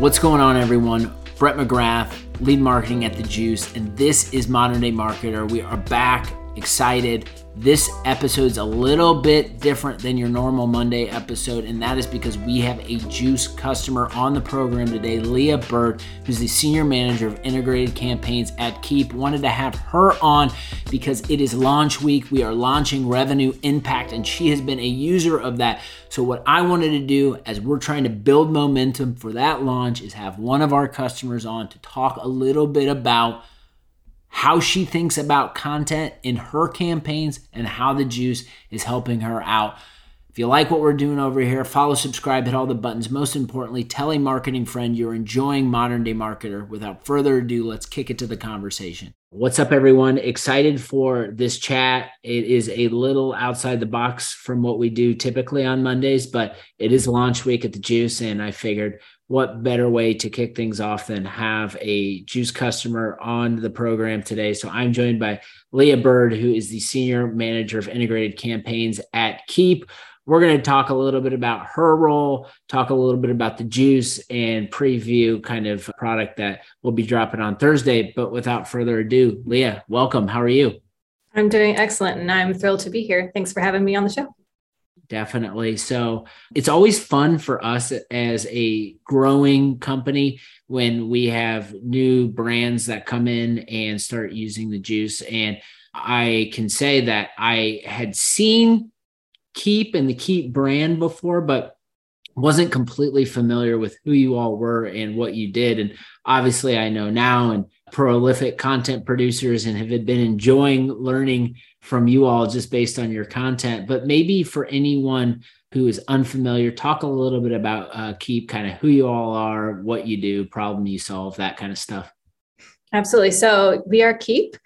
What's going on, everyone? Brett McGrath, lead marketing at The Juice, and this is Modern Day Marketer. We are back, excited. This episode's a little bit different than your normal Monday episode, and that is because we have a Juice customer on the program today, Leah Byrd, who's the Senior Manager of Integrated Campaigns at Keap. Wanted to have her on because it is launch week. We are launching Revenue Impact, and she has been a user of that. So, what I wanted to do as we're trying to build momentum for that launch is have one of our customers on to talk a little bit about how she thinks about content in her campaigns and how the juice is helping her out. If you like what we're doing over here, follow, subscribe, hit all the buttons. Most importantly, tell a marketing friend you're enjoying Modern Day Marketer. Without further ado, let's kick it to the conversation. What's up, everyone? Excited for this chat. It is a little outside the box from what we do typically on Mondays, but it is launch week at the Juice, and I figured what better way to kick things off than have a juice customer on the program today? So I'm joined by Leah Byrd, who is the senior manager of integrated campaigns at Keap. We're going to talk a little bit about her role, talk a little bit about the juice, and preview kind of product that we'll be dropping on Thursday. But without further ado, Leah, welcome. How are you? I'm doing excellent, and I'm thrilled to be here. Thanks for having me on the show. Definitely. So it's always fun for us as a growing company when we have new brands that come in and start using the juice. And I can say that I had seen Keap and the Keap brand before, but wasn't completely familiar with who you all were and what you did. And obviously, I know now and prolific content producers and have been enjoying learning from you all just based on your content. But maybe for anyone who is unfamiliar, talk a little bit about uh, Keap, kind of who you all are, what you do, problem you solve, that kind of stuff. Absolutely. So we are Keap,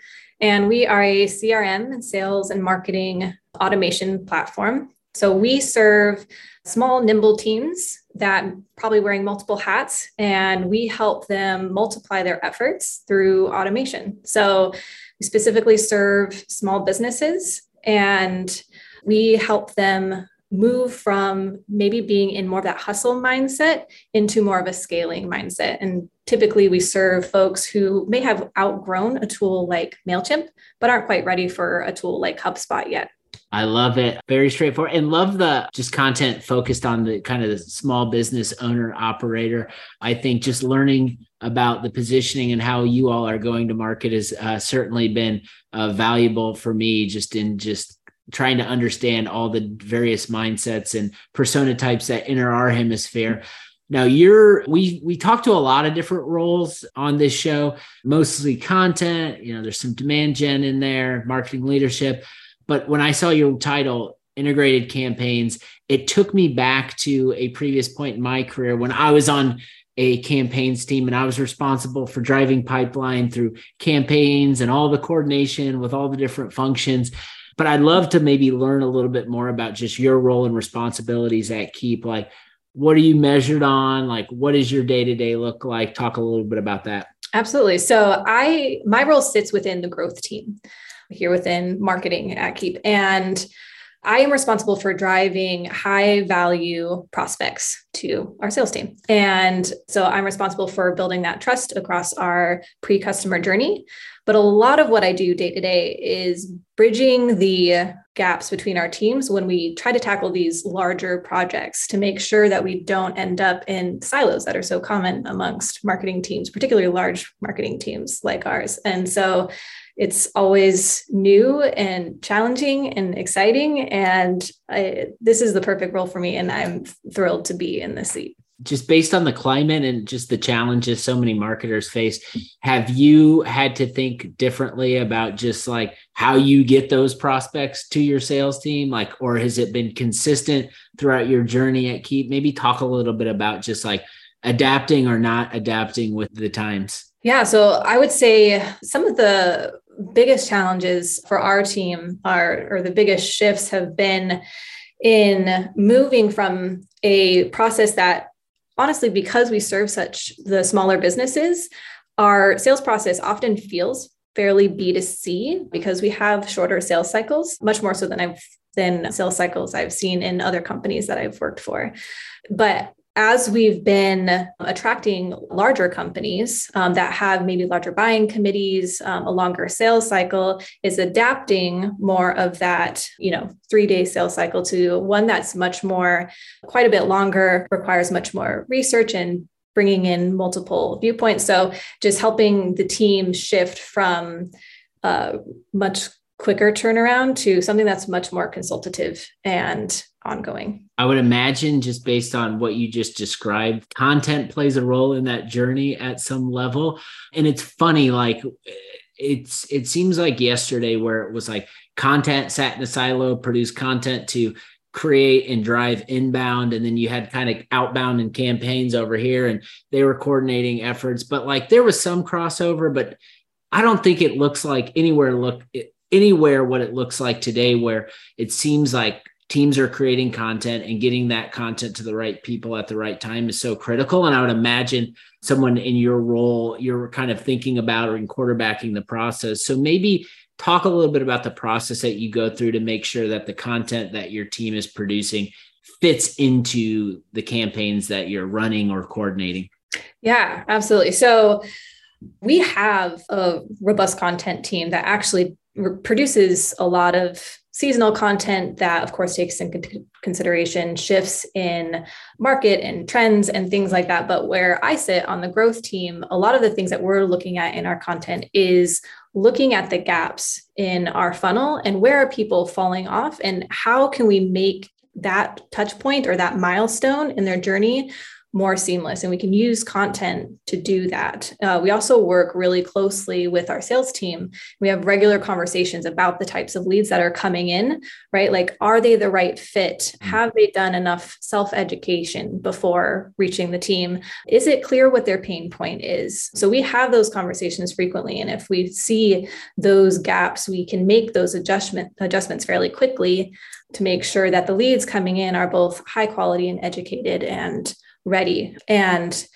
and we are a CRM, and sales and marketing automation platform. So we serve small, nimble teams that probably wearing multiple hats, and we help them multiply their efforts through automation. So we specifically serve small businesses and we help them move from maybe being in more of that hustle mindset into more of a scaling mindset. And typically we serve folks who may have outgrown a tool like MailChimp, but aren't quite ready for a tool like HubSpot yet. I love it. Very straightforward and love the just content focused on the kind of the small business owner operator. I think just learning about the positioning and how you all are going to market has uh, certainly been uh, valuable for me just in just trying to understand all the various mindsets and persona types that enter our hemisphere. Now you're we we talk to a lot of different roles on this show, mostly content, you know, there's some demand gen in there, marketing leadership but when I saw your title, integrated campaigns, it took me back to a previous point in my career when I was on a campaigns team and I was responsible for driving pipeline through campaigns and all the coordination with all the different functions. But I'd love to maybe learn a little bit more about just your role and responsibilities at Keap. Like, what are you measured on? Like, what does your day to day look like? Talk a little bit about that. Absolutely. So, I my role sits within the growth team here within marketing at Keap. And I am responsible for driving high value prospects to our sales team. And so I'm responsible for building that trust across our pre customer journey. But a lot of what I do day to day is bridging the gaps between our teams when we try to tackle these larger projects to make sure that we don't end up in silos that are so common amongst marketing teams, particularly large marketing teams like ours. And so it's always new and challenging and exciting. And I, this is the perfect role for me. And I'm thrilled to be in this seat. Just based on the climate and just the challenges so many marketers face, have you had to think differently about just like how you get those prospects to your sales team? Like, or has it been consistent throughout your journey at Keap? Maybe talk a little bit about just like adapting or not adapting with the times. Yeah, so I would say some of the biggest challenges for our team are, or the biggest shifts have been in moving from a process that honestly because we serve such the smaller businesses our sales process often feels fairly b2c because we have shorter sales cycles much more so than i've than sales cycles i've seen in other companies that i've worked for. But as we've been attracting larger companies um, that have maybe larger buying committees, um, a longer sales cycle, is adapting more of that, you know, three day sales cycle to one that's much more, quite a bit longer, requires much more research and bringing in multiple viewpoints. So just helping the team shift from uh, much quicker turnaround to something that's much more consultative and ongoing. I would imagine, just based on what you just described, content plays a role in that journey at some level. And it's funny, like, it's it seems like yesterday where it was like content sat in a silo, produced content to create and drive inbound and then you had kind of outbound and campaigns over here and they were coordinating efforts but like there was some crossover but i don't think it looks like anywhere look anywhere what it looks like today where it seems like teams are creating content and getting that content to the right people at the right time is so critical. And I would imagine someone in your role, you're kind of thinking about or in quarterbacking the process. So maybe talk a little bit about the process that you go through to make sure that the content that your team is producing fits into the campaigns that you're running or coordinating. Yeah, absolutely. So we have a robust content team that actually produces a lot of seasonal content that of course takes into consideration shifts in market and trends and things like that. But where i sit on the growth team a lot of the things that we're looking at in our content is looking at the gaps in our funnel and where are people falling off and how can we make that touch point or that milestone in their journey more seamless and we can use content to do that. Uh, we also work really closely with our sales team. We have regular conversations about the types of leads that are coming in right? Like are they the right fit? Mm. have they done enough self education before reaching the team? Is it clear what their pain point is? So we have those conversations frequently and if we see those gaps we can make those adjustment adjustments fairly quickly to make sure that the leads coming in are both high quality and educated and ready. And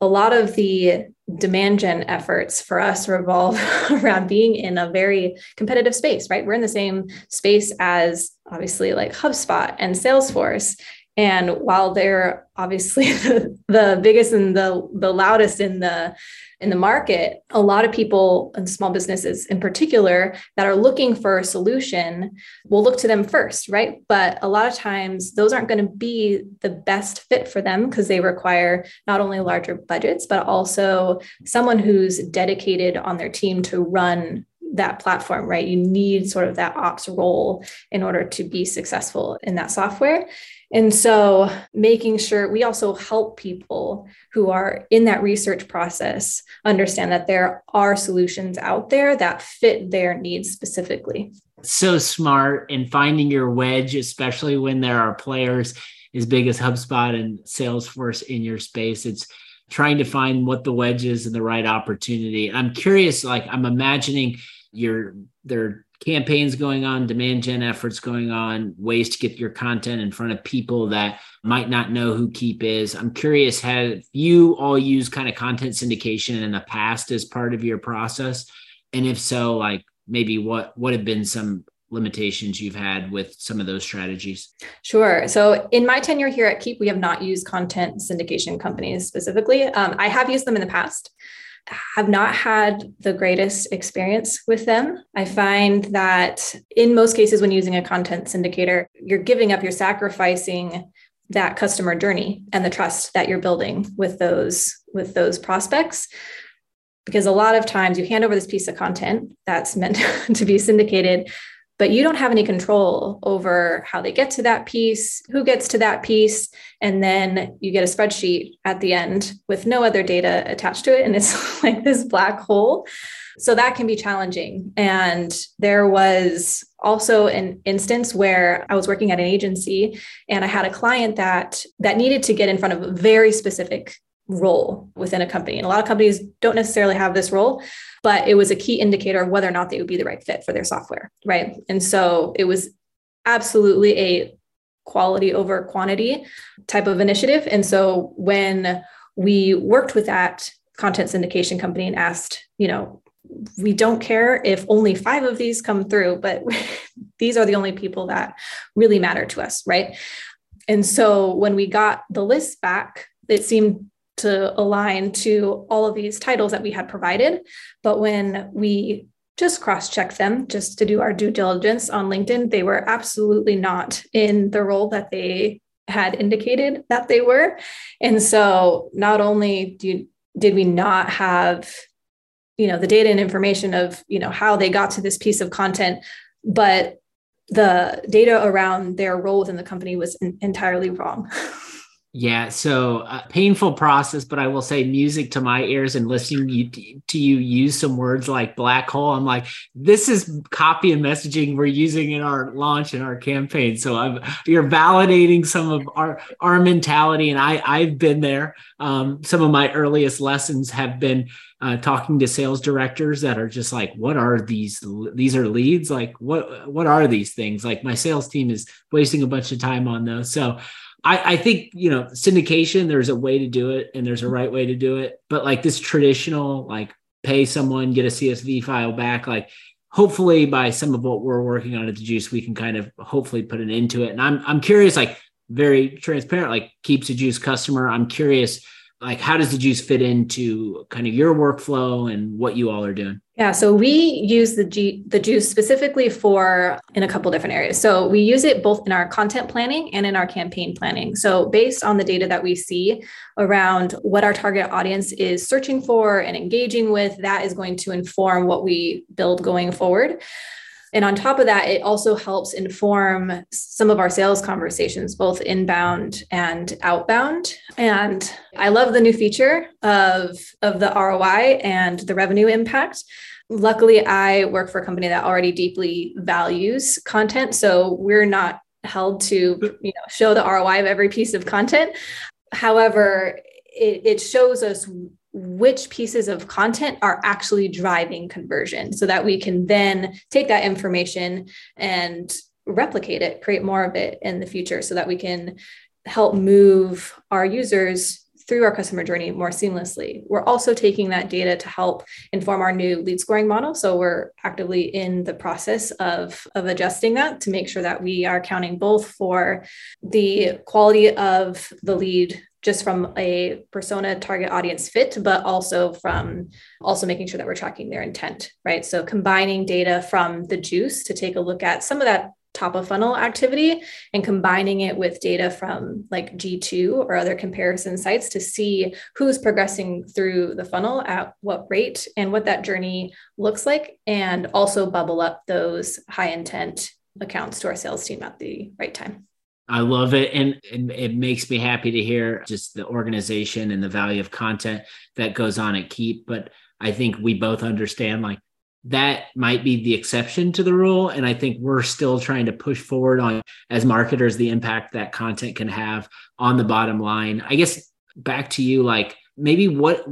a lot of the demand gen efforts for us revolve around being in a very competitive space, right? We're in the same space as obviously like HubSpot and Salesforce. And while they're obviously the, the biggest and the, the loudest in the in the market, a lot of people and small businesses in particular that are looking for a solution will look to them first, right? But a lot of times those aren't going to be the best fit for them because they require not only larger budgets, but also someone who's dedicated on their team to run that platform, right? You need sort of that ops role in order to be successful in that software. And so, making sure we also help people who are in that research process understand that there are solutions out there that fit their needs specifically. So smart in finding your wedge, especially when there are players as big as HubSpot and Salesforce in your space. It's trying to find what the wedge is and the right opportunity. I'm curious, like, I'm imagining your there campaigns going on, demand gen efforts going on, ways to get your content in front of people that might not know who Keap is. I'm curious, have you all used kind of content syndication in the past as part of your process? And if so, like maybe what what have been some limitations you've had with some of those strategies? Sure. So, in my tenure here at Keap, we have not used content syndication companies specifically. Um, I have used them in the past have not had the greatest experience with them. I find that in most cases, when using a content syndicator, you're giving up, you're sacrificing that customer journey and the trust that you're building with those with those prospects because a lot of times you hand over this piece of content that's meant to be syndicated but you don't have any control over how they get to that piece, who gets to that piece. And then you get a spreadsheet at the end with no other data attached to it. And it's like this black hole. So that can be challenging. And there was also an instance where I was working at an agency and I had a client that that needed to get in front of a very specific role within a company. And a lot of companies don't necessarily have this role, but it was a key indicator of whether or not they would be the right fit for their software. Right. And so it was absolutely a quality over quantity type of initiative. And so when we worked with that content syndication company and asked, you know, we don't care if only five of these come through, but these are the only people that really matter to us, right? And so when we got the list back, it seemed to align to all of these titles that we had provided. But when we just cross checked them just to do our due diligence on LinkedIn, they were absolutely not in the role that they had indicated that they were. And so not only do, did we not have you know the data and information of you know how they got to this piece of content but the data around their role within the company was entirely wrong Yeah, so uh, painful process, but I will say music to my ears and listening you, to you use some words like black hole. I'm like, this is copy and messaging we're using in our launch and our campaign. So I'm, you're validating some of our our mentality, and I I've been there. Um, some of my earliest lessons have been uh, talking to sales directors that are just like, what are these? These are leads. Like, what what are these things? Like my sales team is wasting a bunch of time on those. So I, I think you know syndication. There's a way to do it, and there's a right way to do it. But like this traditional, like pay someone, get a CSV file back, like hopefully by some of what we're working on at the Juice, we can kind of hopefully put an end to it. And I'm I'm curious, like very transparent, like Keap's a Juice customer. I'm curious like how does the juice fit into kind of your workflow and what you all are doing yeah so we use the G- the juice specifically for in a couple different areas. So we use it both in our content planning and in our campaign planning. So based on the data that we see around what our target audience is searching for and engaging with that is going to inform what we build going forward and on top of that, it also helps inform some of our sales conversations, both inbound and outbound. And I love the new feature of, of the ROI and the revenue impact. Luckily, I work for a company that already deeply values content. So we're not held to you know show the ROI of every piece of content. However, it, it shows us which pieces of content are actually driving conversion so that we can then take that information and replicate it, create more of it in the future so that we can help move our users through our customer journey more seamlessly. We're also taking that data to help inform our new lead scoring model. So we're actively in the process of, of adjusting that to make sure that we are counting both for the quality of the lead just from a persona target audience fit but also from also making sure that we're tracking their intent right? So combining data from the juice to take a look at some of that top of funnel activity and combining it with data from like G2 or other comparison sites to see who's progressing through the funnel at what rate and what that journey looks like and also bubble up those high intent accounts to our sales team at the right time I love it. And it, it, makes me happy to hear just the organization and the value of content that goes on at Keap. But I think we both understand like that might be the exception to the rule. And I think we're still trying to push forward on, as marketers, the impact that content can have on the bottom line. I guess back to you, like maybe what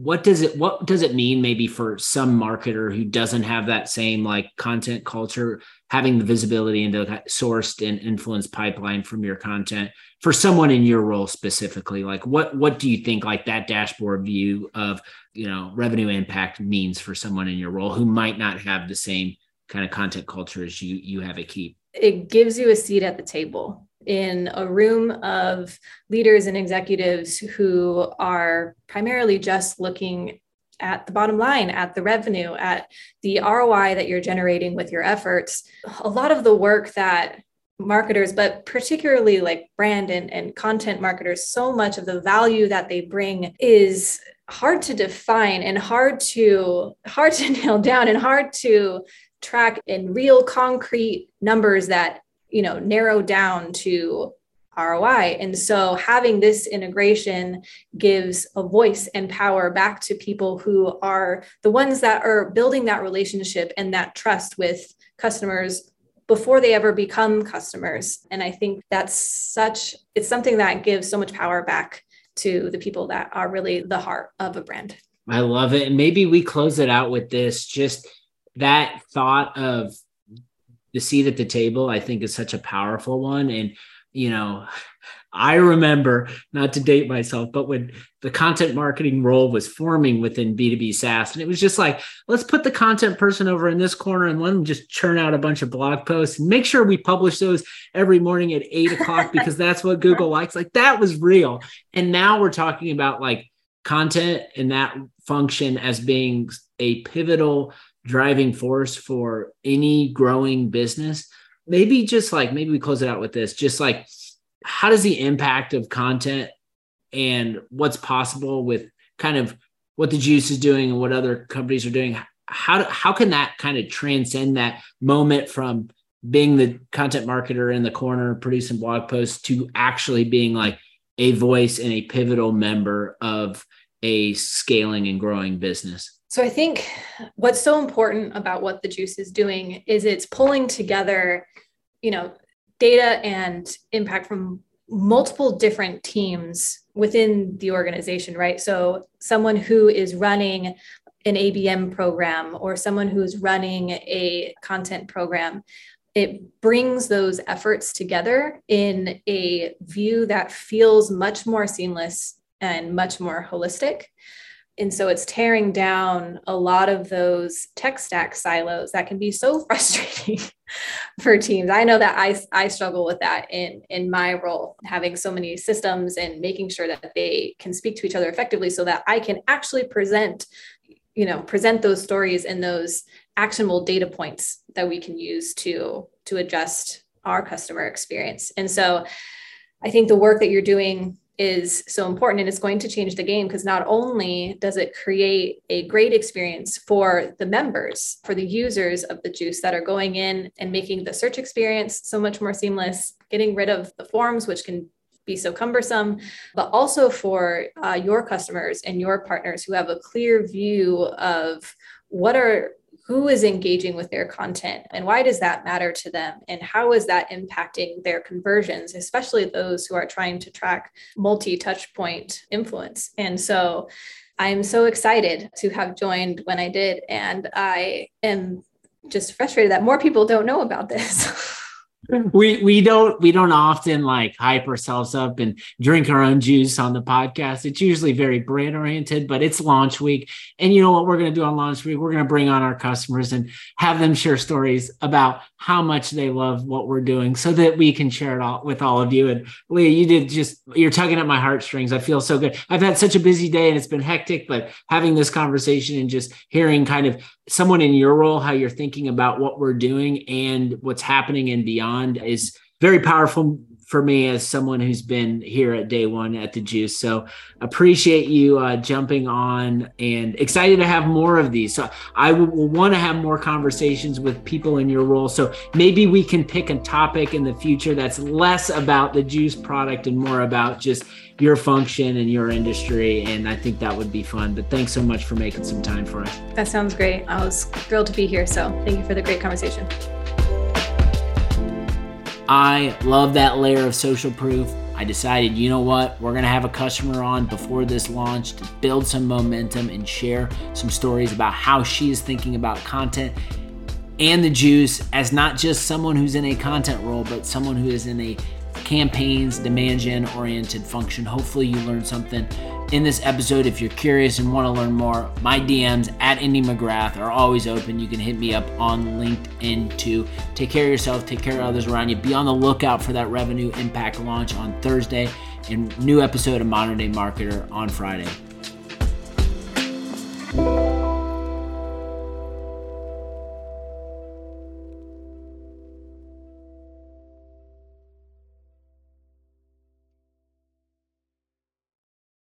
what does it what does it mean maybe for some marketer who doesn't have that same like content culture having the visibility into sourced and influenced pipeline from your content for someone in your role specifically? Like what what do you think like that dashboard view of you know revenue impact means for someone in your role who might not have the same kind of content culture as you you have at keap it gives you a seat at the table in a room of leaders and executives who are primarily just looking at the bottom line, at the revenue, at the ROI that you're generating with your efforts. A lot of the work that marketers, but particularly like brand and, and content marketers, so much of the value that they bring is hard to define and hard to hard to nail down and hard to track in real concrete numbers that you know narrow down to ROI. And so having this integration gives a voice and power back to people who are the ones that are building that relationship and that trust with customers before they ever become customers. And I think that's such, it's something that gives so much power back to the people that are really the heart of a brand. I love it. And maybe we close it out with this just that thought of the seat at the table, I think is such a powerful one. And you know, I remember, not to date myself, but when the content marketing role was forming within B2B SaaS, and it was just like, let's put the content person over in this corner and let them just churn out a bunch of blog posts and make sure we publish those every morning at eight o'clock because that's what Google likes. Like that was real. And now we're talking about like content and that function as being a pivotal driving force for any growing business. Maybe just like, maybe we close it out with this, just like, how does the impact of content and what's possible with kind of what the juice is doing and what other companies are doing how how can that kind of transcend that moment from being the content marketer in the corner producing blog posts to actually being like a voice and a pivotal member of a scaling and growing business so i think what's so important about what the juice is doing is it's pulling together you know data and impact from multiple different teams within the organization, right? So, someone who is running an ABM program or someone who's running a content program, it brings those efforts together in a view that feels much more seamless and much more holistic. And so it's tearing down a lot of those tech stack silos that can be so frustrating for teams. I know that I, I struggle with that in, in my role, having so many systems and making sure that they can speak to each other effectively so that I can actually present, you know, present those stories and those actionable data points that we can use to, to adjust our customer experience. And so I think the work that you're doing is so important and it's going to change the game because not only does it create a great experience for the members, for the users of the juice that are going in and making the search experience so much more seamless, getting rid of the forms, which can be so cumbersome, but also for uh, your customers and your partners who have a clear view of what are who is engaging with their content and why does that matter to them? And how is that impacting their conversions especially those who are trying to track multi touch point influence? And so i'm so excited to have joined when i did and i am just frustrated that more people don't know about this Mm-hmm. we we don't we don't often like hype ourselves up and drink our own juice on the podcast. It's usually very brand oriented, but it's launch week. And you know what we're going to do on launch week? We're going to bring on our customers and have them share stories about how much they love what we're doing so that we can share it all with all of you. And Leah, you did just you're tugging at my heartstrings. I feel so good. I've had such a busy day and it's been hectic, but having this conversation and just hearing kind of someone in your role, how you're thinking about what we're doing and what's happening and beyond is very powerful for me as someone who's been here at day one at the juice. So appreciate you uh, jumping on and excited to have more of these. So i will want to have more conversations with people in your role. So maybe we can pick a topic in the future that's less about the juice product and more about just your function and your industry and i think that would be fun. But thanks so much for making some time for us. That sounds great. I was thrilled to be here so thank you for the great conversation I love that layer of social proof. I decided, you know what, we're to have a customer on before this launch to build some momentum and share some stories about how she is thinking about content and the juice as not just someone who's in a content role, but someone who is in a campaigns, demand gen oriented function. Hopefully, you learned something in this episode. If you're curious and want to learn more, my DMs at Indy McGrath are always open. You can hit me up on LinkedIn too. Take care of yourself, take care of others around you. Be on the lookout for that revenue impact launch on Thursday and new episode of Modern Day Marketer on Friday.